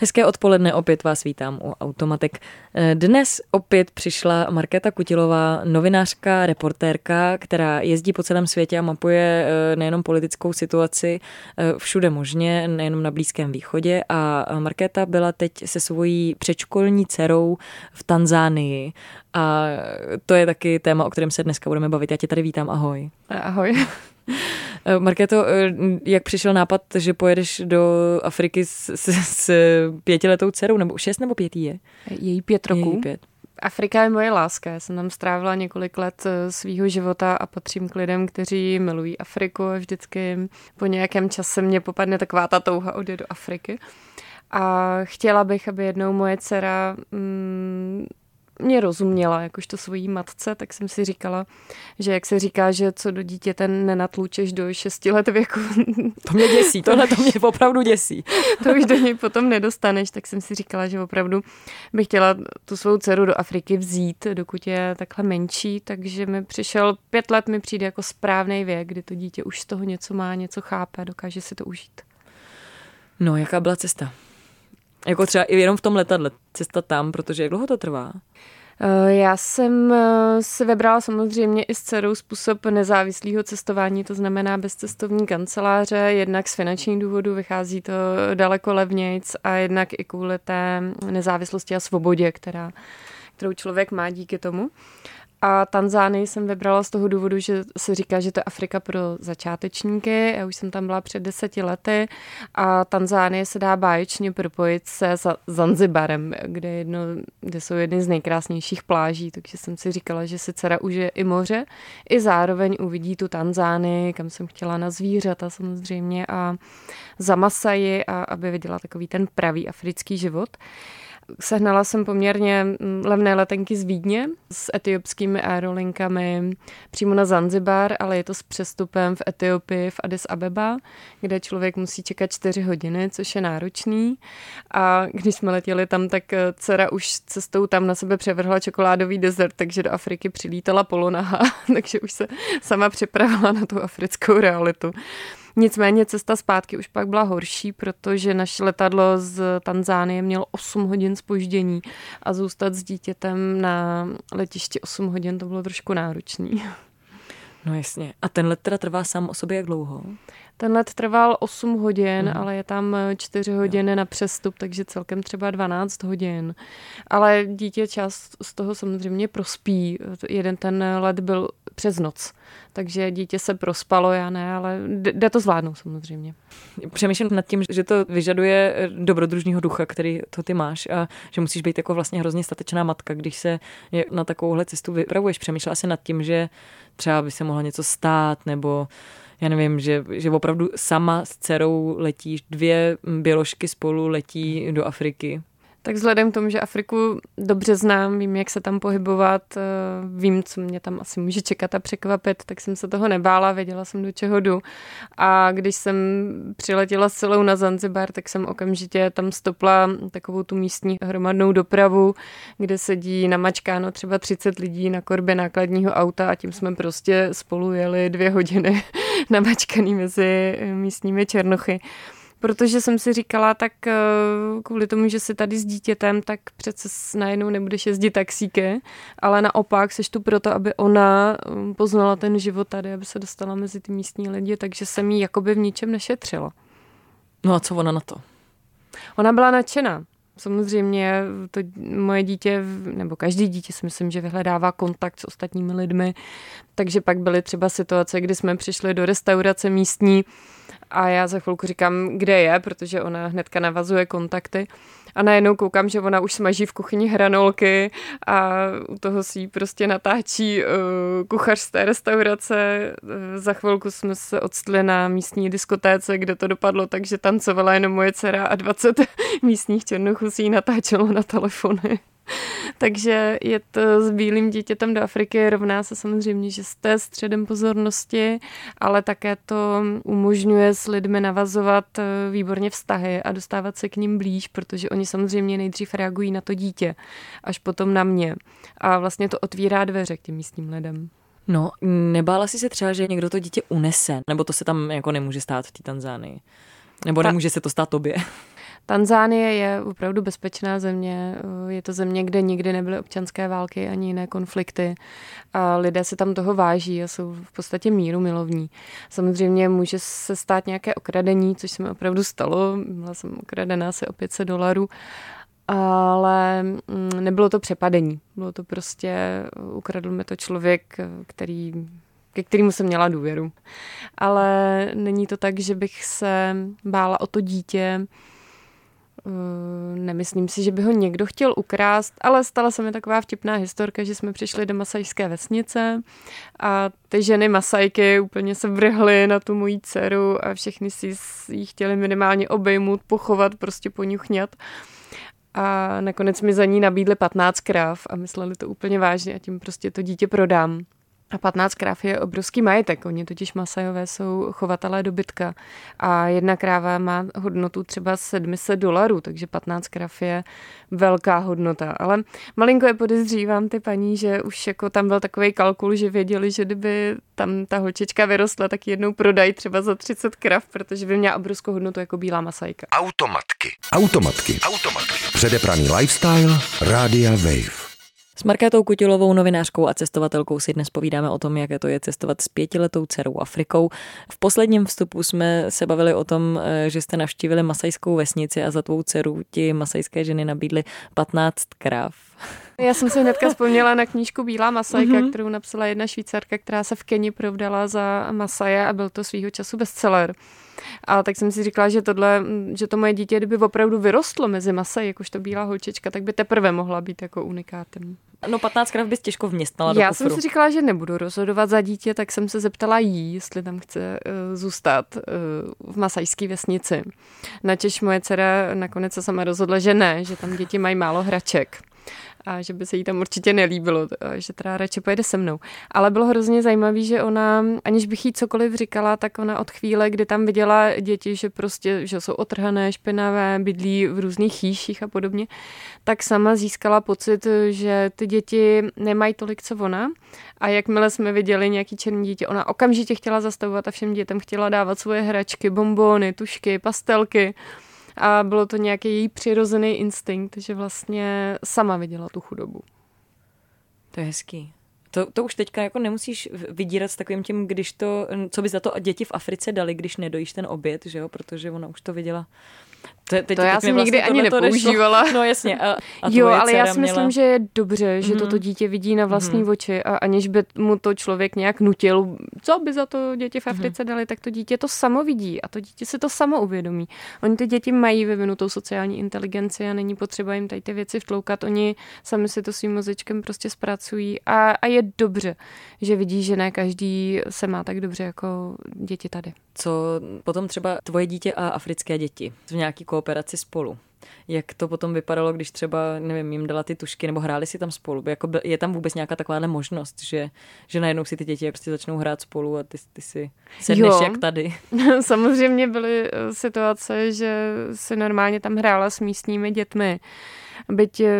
Hezké odpoledne, opět vás vítám u Automatek. Dnes opět přišla Markéta Kutilová, novinářka, reportérka, která jezdí po celém světě a mapuje eh, nejenom politickou situaci eh, všude možně, nejenom na Blízkém východě. A Markéta byla teď se svojí předškolní dcerou v Tanzánii. A to je taky téma, o kterém se dneska budeme bavit. Já tě tady vítám, ahoj. Ahoj. Eh, Markéto, eh, jak přišel nápad, že pojedeš do Afriky s, s, s pětiletou dcerou, nebo šest nebo pětý je? Její pět roků. Její pět. Afrika je moje láska. Já jsem tam strávila několik let eh, svýho života a patřím k lidem, kteří milují Afriku a vždycky po nějakém čase mě popadne taková ta touha odjet do Afriky. A chtěla bych, aby jednou moje dcera mm, mě rozuměla, jakožto svojí matce, tak jsem si říkala, že jak se říká, že co do dítěte nenatlučeš do 6 let věku. To mě děsí, tohle to mě opravdu děsí. to už do něj potom nedostaneš, tak jsem si říkala, že opravdu bych chtěla tu svou dceru do Afriky vzít, dokud je takhle menší, takže mi přišel pět let mi přijde jako správný věk, kdy to dítě už z toho něco má, něco chápe, dokáže si to užít. No, jaká byla cesta? Jako třeba i jenom v tom letadle, cesta tam, protože jak dlouho to trvá? Eh, Já jsem eh, si vybrala samozřejmě i s dcerou způsob nezávislého cestování, to znamená bez cestovní kanceláře, jednak z finančních důvodů vychází to daleko levnějc a jednak i kvůli té nezávislosti a svobodě, která, kterou člověk má díky tomu. A Tanzánii jsem vybrala z toho důvodu, že se říká, že to je Afrika pro začátečníky. Já už jsem tam byla před deseti lety a Tanzánie se dá báječně propojit se Zanzibarem, kde, jedno, kde jsou jedny z nejkrásnějších pláží, takže jsem si říkala, že si dcera užije i moře, i zároveň uvidí tu Tanzánii, kam jsem chtěla na zvířata samozřejmě a za Masaji, a aby viděla takový ten pravý africký život. Sehnala jsem poměrně mm, levné letenky z Vídně s etiopskými aerolinkami přímo na Zanzibar, ale je to s přestupem v Etiopii v Addis Abeba, kde člověk musí čekat čtyři hodiny, což je náročný. A když jsme letěli tam, tak eh, dcera už cestou tam na sebe převrhla čokoládový dezert, takže do Afriky přilítala polonaha, takže už se sama připravila na tu africkou realitu. Nicméně cesta zpátky už pak byla horší, protože naše letadlo z Tanzánie mělo 8 hodin spoždění a zůstat s dítětem na letišti 8 hodin to bylo trošku náročný. No jasně. A ten let teda trvá sám o sobě jak dlouho? Ten let trval 8 hodin, mm. ale je tam 4 hodiny na přestup, takže celkem třeba 12 hodin. Ale dítě část z toho samozřejmě prospí. Jeden ten let byl přes noc, takže dítě se prospalo, já ne, ale jde to zvládnout samozřejmě. Přemýšlím nad tím, že to vyžaduje dobrodružního ducha, který to ty máš a že musíš být jako vlastně hrozně statečná matka, když se na takovouhle cestu vypravuješ. Přemýšlela si nad tím, že třeba by se mohlo něco stát, nebo já nevím, že, že opravdu sama s dcerou letíš, dvě běložky spolu letí do Afriky. Tak vzhledem k tomu, že Afriku dobře znám, vím, jak se tam pohybovat, eh, vím, co mě tam asi může čekat a překvapit, tak jsem se toho nebála, věděla jsem, do čeho jdu. A když jsem přiletěla s celou na Zanzibar, tak jsem okamžitě tam stopla takovou tu místní hromadnou dopravu, kde sedí namačkáno třeba 30 lidí na korbě nákladního auta a tím jsme prostě spolu jeli dvě hodiny namačkaný mezi místními černochy protože jsem si říkala, tak eh, kvůli tomu, že jsi tady s dítětem, tak přece najednou nebudeš jezdit taxíky, ale naopak seš tu proto, aby ona eh, poznala ten život tady, aby se dostala mezi ty místní lidi, takže jsem jí jakoby v ničem nešetřila. No a co ona na to? Ona byla nadšená. Samozřejmě to moje dítě, nebo každý dítě si myslím, že vyhledává kontakt s ostatními lidmi, takže pak byly třeba situace, kdy jsme přišli do restaurace místní a já za chvilku říkám, kde je, protože ona hnedka navazuje kontakty a najednou koukám, že ona už smaží v kuchyni hranolky a u toho si prostě natáčí uh, kuchař z té restaurace. Uh, za chvilku jsme se odstli na místní diskotéce, kde to dopadlo takže tancovala jenom moje dcera a 20 místních černochů si ji natáčelo na telefony. Takže je to s bílým dítětem do Afriky rovná se samozřejmě, že jste středem pozornosti, ale také to umožňuje s lidmi navazovat eh, výborně vztahy a dostávat se k ním blíž, protože oni samozřejmě nejdřív reagují na to dítě, až potom na mě. A vlastně to otvírá dveře k těm místním lidem. No, nebála jsi se třeba, že někdo to dítě unese? Nebo to se tam jako nemůže stát v té Tanzánii? Nebo Ta... nemůže se to stát tobě? Tanzánie je opravdu bezpečná země. Je to země, kde nikdy nebyly občanské války ani jiné konflikty. A lidé se tam toho váží a jsou v podstatě míru milovní. Samozřejmě může se stát nějaké okradení, což se mi opravdu stalo. Byla jsem okradená asi o 500 dolarů ale mm, nebylo to přepadení. Bylo to prostě, ukradl mi to člověk, který, ke kterému jsem měla důvěru. Ale není to tak, že bych se bála o to dítě, Nemyslím si, že by ho někdo chtěl ukrást, ale stala se mi taková vtipná historka, že jsme přišli do masajské vesnice a ty ženy masajky úplně se vrhly na tu moji dceru a všechny si ji chtěli minimálně obejmout, pochovat, prostě poňuchňat a nakonec mi za ní nabídli 15 kráv a mysleli to úplně vážně a tím prostě to dítě prodám. A 15 kráv je obrovský majetek. Oni totiž Masajové jsou chovatelé dobytka a jedna kráva má hodnotu třeba 700 dolarů, takže 15 kráv je velká hodnota. Ale malinko je podezřívám ty paní, že už jako tam byl takový kalkul, že věděli, že kdyby tam ta holčička vyrostla, tak jednou prodají třeba za 30 krav, protože by měla obrovskou hodnotu jako bílá masajka. Automatky. Automatky. Automatky. Předepraný lifestyle. Rádia Wave. S Markétou Kutilovou, novinářkou a cestovatelkou si dnes povídáme o tom, jaké to je cestovat s pětiletou dcerou Afrikou. V posledním vstupu jsme se bavili o tom, eh, že jste navštívili masajskou vesnici a za tvou dceru ti masajské ženy nabídly 15 kráv. Já jsem si hnedka vzpomněla na knížku Bílá Masajka, mm-hmm. kterou napsala jedna švýcarka, která se v Keni provdala za Masaje a byl to svýho času bestseller. A tak jsem si říkala, že tohle, že to moje dítě, kdyby opravdu vyrostlo mezi Masaj, jakož to bílá holčička, tak by teprve mohla být jako unikátem. No 15 krát bys těžko vměstnala do Já kufru. jsem si říkala, že nebudu rozhodovat za dítě, tak jsem se zeptala jí, jestli tam chce uh, zůstat uh, v masajské vesnici. Načež moje dcera nakonec se sama rozhodla, že ne, že tam děti mají málo hraček a že by se jí tam určitě nelíbilo, že teda radši pojede se mnou. Ale bylo hrozně zajímavé, že ona, aniž bych jí cokoliv říkala, tak ona od chvíle, kdy tam viděla děti, že prostě že jsou otrhané, špinavé, bydlí v různých chýších a podobně, tak sama získala pocit, že ty děti nemají tolik, co ona. A jakmile jsme viděli nějaký černý dítě, ona okamžitě chtěla zastavovat a všem dětem chtěla dávat svoje hračky, bombóny, tušky, pastelky a bylo to nějaký její přirozený instinkt, že vlastně sama viděla tu chudobu. To je hezký. To, to už teďka jako nemusíš vydírat s takovým tím, když to, co by za to děti v Africe dali, když nedojíš ten oběd, že jo, protože ona už to viděla to, teď, to já jsem vlastně nikdy ani nepoužívala. No jasně. A, a jo, ale já si měla... myslím, že je dobře, že mm-hmm. toto dítě vidí na vlastní mm-hmm. oči a aniž by mu to člověk nějak nutil, co by za to děti v mhm. Africe mm-hmm. dali, tak to dítě to samo vidí a to dítě se to samo uvědomí. Oni ty děti mají vyvinutou sociální inteligenci a není potřeba jim tady ty věci vtloukat. Oni sami si to svým mozečkem prostě zpracují a, a je dobře, že vidí, že ne každý se má tak dobře jako děti tady. Co potom třeba tvoje dítě a africké děti v nějaký kooperaci spolu? Jak to potom vypadalo, když třeba, nevím, jim dala ty tušky nebo hráli si tam spolu? Jako je tam vůbec nějaká taková možnost, že, že najednou si ty děti prostě začnou hrát spolu a ty, ty si sedneš jo. jak tady? Samozřejmě byly eh, situace, že si normálně tam hrála s místními dětmi Byť eh,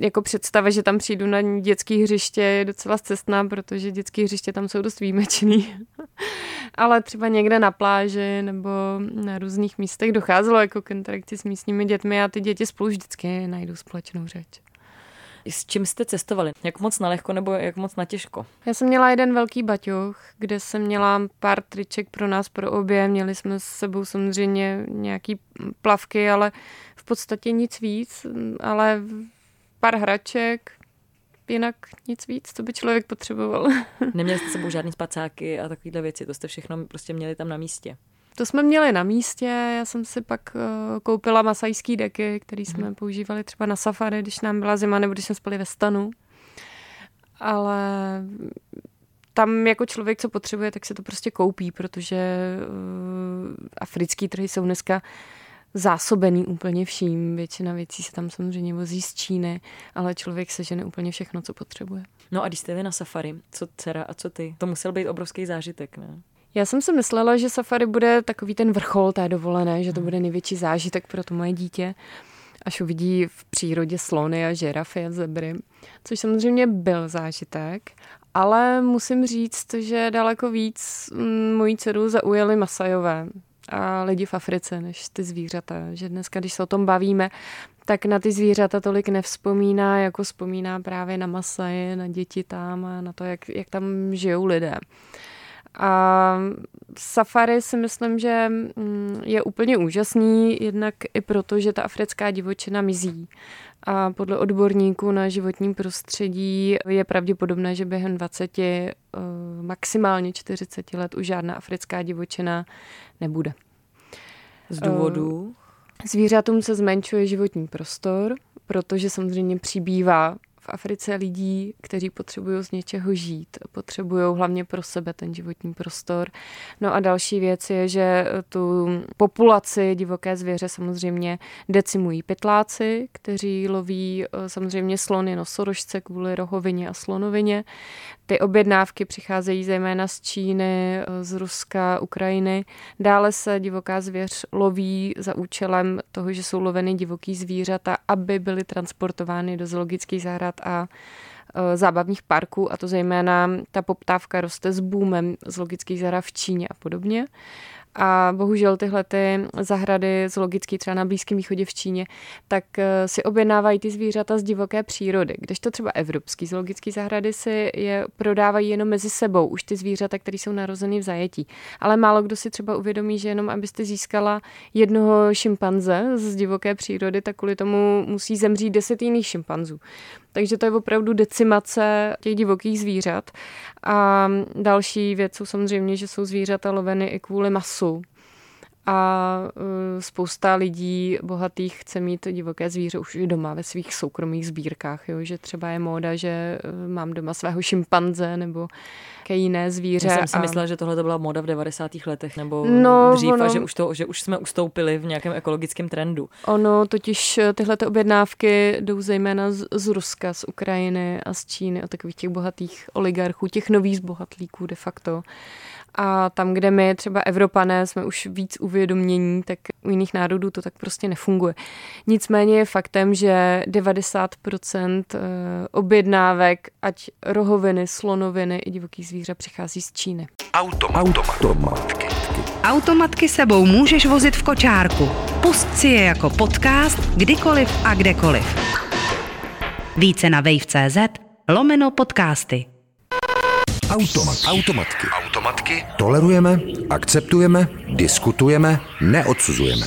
jako představa, že tam přijdu na dětský hřiště je docela cestná, protože dětský hřiště tam jsou dost výjimečný. Ale třeba někde na pláži nebo na různých místech docházelo jako k interakci s místními dětmi a ty děti spolu vždycky najdou společnou řeč. S čím jste cestovali? Jak moc na lehko nebo jak moc na těžko? Já jsem měla jeden velký baťoch, kde jsem měla pár triček pro nás, pro obě. Měli jsme s sebou samozřejmě nějaký plavky, ale v podstatě nic víc, ale pár hraček, jinak nic víc, co by člověk potřeboval. Neměli jste sebou žádný spacáky a takovéhle věci, to jste všechno prostě měli tam na místě. To jsme měli na místě, já jsem si pak uh, koupila masajský deky, který jsme mm. používali třeba na safari, když nám byla zima, nebo když jsme spali ve stanu. Ale tam jako člověk, co potřebuje, tak se to prostě koupí, protože uh, africký trhy jsou dneska zásobený úplně vším. Většina věcí se tam samozřejmě vozí z Číny, ale člověk sežene úplně všechno, co potřebuje. No a když jste vy na safari, co dcera a co ty? To musel být obrovský zážitek, ne? Já jsem si myslela, že safari bude takový ten vrchol té dovolené, že to bude největší zážitek pro to moje dítě, až uvidí v přírodě slony a žirafy a zebry, což samozřejmě byl zážitek, ale musím říct, že daleko víc mm, mojí dceru zaujali Masajové a lidi v Africe než ty zvířata. Že dneska, když se o tom bavíme, tak na ty zvířata tolik nevzpomíná, jako vzpomíná právě na Masaje, na děti tam a na to, jak, jak tam žijou lidé. A safari si myslím, že mm, je úplně úžasný, jednak i proto, že ta africká divočina mizí. A podle odborníků na životní prostředí je pravděpodobné, že během 20, eh, maximálně 40 let už žádná africká divočina nebude. Z důvodu? Eh, zvířatům se zmenšuje životní prostor, protože samozřejmě přibývá v Africe lidí, kteří potřebují z něčeho žít, potřebují hlavně pro sebe ten životní prostor. No a další věc je, že tu populaci divoké zvěře samozřejmě decimují pytláci, kteří loví eh, samozřejmě slony nosorožce kvůli rohovině a slonovině. Ty objednávky přicházejí zejména z Číny, z Ruska, Ukrajiny. Dále se divoká zvěř loví za účelem toho, že jsou loveny divoký zvířata, aby byly transportovány do zoologických zahrad a eh, zábavních parků, a to zejména ta poptávka roste s boomem zoologických zahrad v Číně a podobně. A bohužel tyhle ty zahrady zoologické třeba na Blízkém východě v Číně, tak eh, si objednávají ty zvířata z divoké přírody. Když to třeba evropský zoologické zahrady si je prodávají jenom mezi sebou, už ty zvířata, které jsou narozeny v zajetí. Ale málo kdo si třeba uvědomí, že jenom abyste získala jednoho šimpanze z divoké přírody, tak kvůli tomu musí zemřít deset jiných šimpanzů. Takže to je opravdu decimace těch divokých zvířat. A další věc jsou samozřejmě, že jsou zvířata loveny i kvůli masu a e, spousta lidí bohatých chce mít divoké zvíře už i doma ve svých soukromých sbírkách, jo? že třeba je móda, že e, mám doma svého šimpanze nebo ke jiné zvíře. Já jsem si a... myslela, že tohle to byla móda v 90. letech nebo no, dřív ono... a že už, to, že už jsme ustoupili v nějakém ekologickém trendu. Ono totiž e, tyhle objednávky jdou zejména z, z Ruska, z Ukrajiny a z Číny, od takových těch bohatých oligarchů, těch nových zbohatlíků de facto. A tam, kde my třeba Evropané jsme už víc uvědomění, tak u jiných národů to tak prostě nefunguje. Nicméně je faktem, že 90% eh, objednávek, ať rohoviny, slonoviny i divoký zvíře přichází z Číny. Automatky. Automatky sebou můžeš vozit v kočárku. Pust si je jako podcast kdykoliv a kdekoliv. Více na wave.cz lomeno podcasty. Automat. Automatky. Automatky. Tolerujeme, akceptujeme, diskutujeme, neodsuzujeme.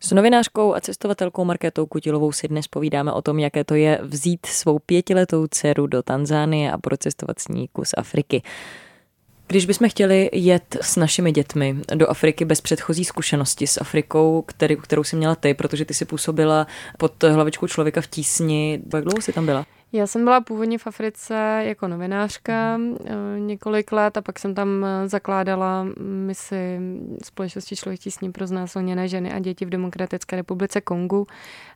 S novinářkou a cestovatelkou Markétou Kutilovou si dnes povídáme o tom, jaké to je vzít svou pětiletou dceru do Tanzánie a procestovat s ní kus Afriky. Když bychom chtěli jet s našimi dětmi do Afriky bez předchozí zkušenosti s Afrikou, který, kterou jsi měla ty, protože ty si působila pod hlavičkou člověka v tísni, jak dlouho jsi tam byla? Já jsem byla původně v Africe jako novinářka mm. několik let a pak jsem tam eh, zakládala misi společnosti Člověk tísní pro znásilněné ženy a děti v Demokratické republice Kongu,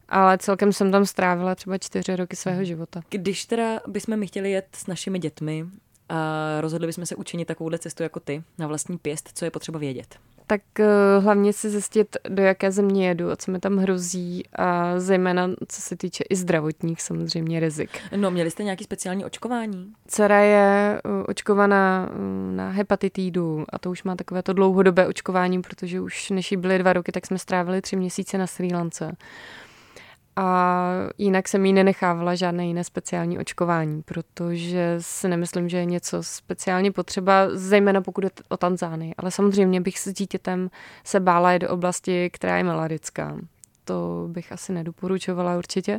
ale celkem jsem tam strávila třeba čtyři roky svého života. Když teda bychom my chtěli jet s našimi dětmi a rozhodli bychom se učinit takovouhle cestu jako ty na vlastní pěst, co je potřeba vědět? tak uh, hlavně si zjistit, do jaké země jedu a co mi tam hrozí a zejména co se týče i zdravotních samozřejmě rizik. No, měli jste nějaký speciální očkování? Dcera je uh, očkovaná uh, na hepatitidu a to už má takové to dlouhodobé očkování, protože už než jí byly dva roky, tak jsme strávili tři měsíce na Sri Lance a jinak jsem jí nenechávala žádné jiné speciální očkování, protože si nemyslím, že je něco speciálně potřeba, zejména pokud je o Tanzánii. Ale samozřejmě bych s dítětem se bála i do oblasti, která je melarická. To bych asi nedoporučovala určitě.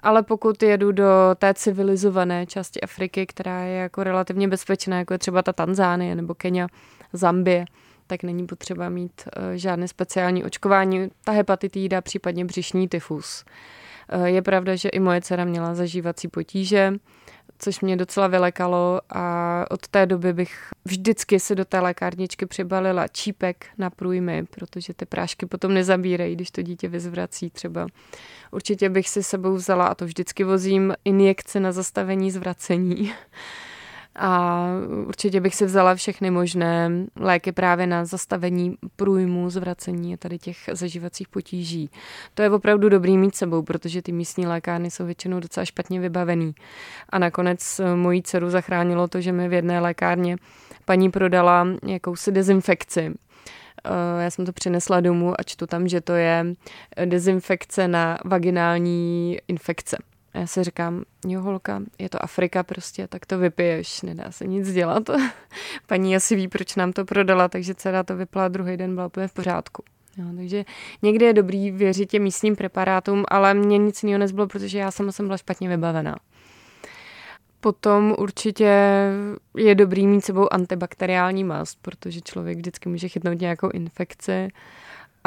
Ale pokud jedu do té civilizované části Afriky, která je jako relativně bezpečná, jako je třeba ta Tanzánie nebo Kenia, Zambie, tak není potřeba mít eh, žádné speciální očkování. Ta hepatitída, případně břišní tyfus. Eh, je pravda, že i moje dcera měla zažívací potíže, což mě docela vylekalo a od té doby bych vždycky si do té lékárničky přibalila čípek na průjmy, protože ty prášky potom nezabírají, když to dítě vyzvrací třeba. Určitě bych si sebou vzala, a to vždycky vozím, injekce na zastavení zvracení. A určitě bych si vzala všechny možné léky právě na zastavení průjmu, zvracení tady těch zažívacích potíží. To je opravdu dobrý mít sebou, protože ty místní lékárny jsou většinou docela špatně vybavený. A nakonec mojí dceru zachránilo to, že mi v jedné lékárně paní prodala jakousi dezinfekci eh, já jsem to přinesla domů a čtu tam, že to je dezinfekce na vaginální infekce. A já si říkám, jo holka, je to Afrika prostě, tak to vypiješ, nedá se nic dělat. Paní asi ví, proč nám to prodala, takže dcera to vypla druhý den byla úplně v pořádku. Jo, takže někdy je dobrý věřit těm místním preparátům, ale mě nic jiného nezbylo, protože já sama jsem byla špatně vybavená. Potom určitě je dobrý mít sebou antibakteriální mast, protože člověk vždycky může chytnout nějakou infekci.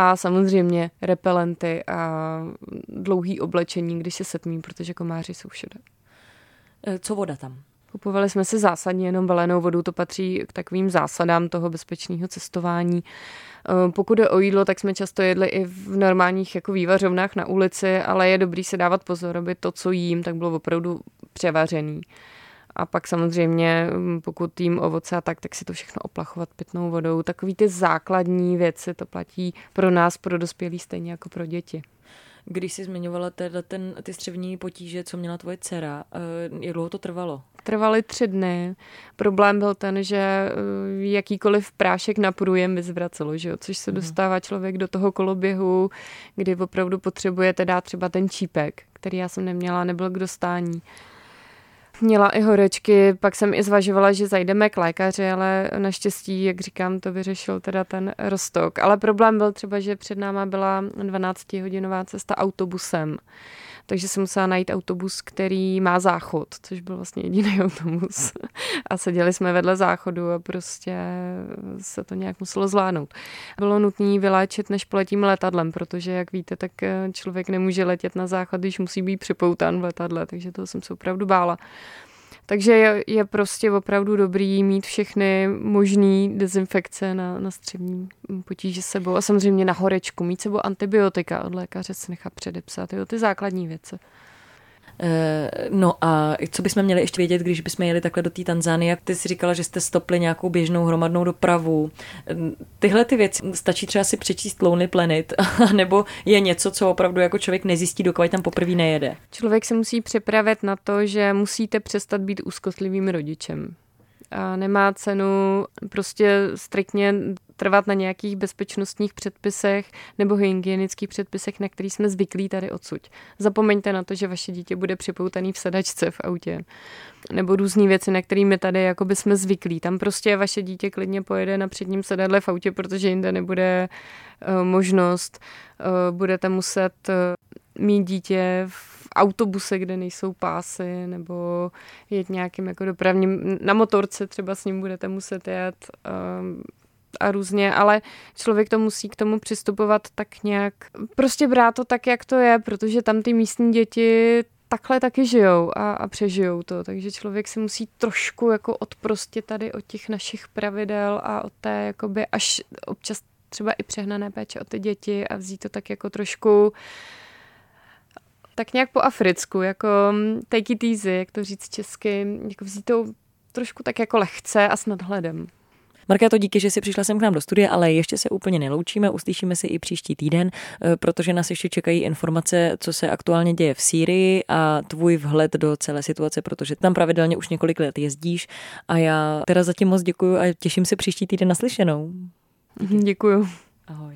A samozřejmě repelenty a dlouhý oblečení, když se setmí, protože komáři jsou všude. E, co voda tam? Kupovali jsme si zásadně jenom balenou vodu, to patří k takovým zásadám toho bezpečného cestování. E, pokud je o jídlo, tak jsme často jedli i v normálních jako vývařovnách na ulici, ale je dobrý se dávat pozor, aby to, co jím, tak bylo opravdu převařený. A pak samozřejmě, mm, pokud jím ovoce a tak, tak si to všechno oplachovat pitnou vodou. Takový ty základní věci, to platí pro nás, pro dospělí, stejně jako pro děti. Když jsi zmiňovala teda ten, ty střevní potíže, co měla tvoje dcera, eh, jak dlouho to trvalo? Trvaly tři dny. Problém byl ten, že eh, jakýkoliv prášek na průjem vyzvracelo, že jo? což se mhm. dostává člověk do toho koloběhu, kdy opravdu potřebujete dát třeba ten čípek, který já jsem neměla, nebyl k dostání. Měla i horečky, pak jsem i zvažovala, že zajdeme k lékaři, ale naštěstí, jak říkám, to vyřešil teda ten rostok. Ale problém byl třeba, že před náma byla 12-hodinová cesta autobusem takže jsem musela najít autobus, který má záchod, což byl vlastně jediný autobus. A seděli jsme vedle záchodu a prostě se to nějak muselo zvládnout. Bylo nutné vyléčit, než poletím letadlem, protože, jak víte, tak eh, člověk nemůže letět na záchod, když musí být připoután v letadle, takže toho jsem se opravdu bála. Takže je, je prostě opravdu dobrý mít všechny možné dezinfekce na, na střevní potíže sebou a samozřejmě na horečku, mít sebou antibiotika od lékaře se nechat předepsat, jo, ty základní věci. Eh, no a co bychom měli ještě vědět, když bychom jeli takhle do té Tanzánie? Ty jsi říkala, že jste stopli nějakou běžnou hromadnou dopravu. Tyhle ty věci stačí třeba si přečíst Lonely Planet, nebo je něco, co opravdu jako člověk nezjistí, dokud tam poprvé nejede? Člověk se musí připravit na to, že musíte přestat být úzkostlivým rodičem a nemá cenu prostě striktně trvat na nějakých bezpečnostních předpisech nebo hygienických předpisech, na který jsme zvyklí tady odsud. Zapomeňte na to, že vaše dítě bude připoutaný v sedačce v autě. Nebo různé věci, na kterými tady jakoby jsme zvyklí. Tam prostě vaše dítě klidně pojede na předním sedadle v autě, protože jinde nebude uh, možnost. Uh, budete muset uh, mít dítě v autobuse, kde nejsou pásy, nebo jet nějakým jako dopravním, na motorce třeba s ním budete muset jet a různě, ale člověk to musí k tomu přistupovat tak nějak, prostě brát to tak, jak to je, protože tam ty místní děti takhle taky žijou a, a přežijou to, takže člověk si musí trošku jako odprostit tady od těch našich pravidel a od té jakoby až občas třeba i přehnané péče o ty děti a vzít to tak jako trošku tak nějak po africku, jako mm, take it easy, jak to říct česky, jako vzít to trošku tak jako lehce a s nadhledem. Markéto, díky, že jsi přišla sem k nám do studia, ale ještě se úplně neloučíme, uslyšíme se i příští týden, eh, protože nás ještě čekají informace, co se aktuálně děje v Sýrii a tvůj vhled do celé situace, protože tam pravidelně už několik let jezdíš a já teda zatím moc děkuju a těším se příští týden naslyšenou. Děkuju. Ahoj.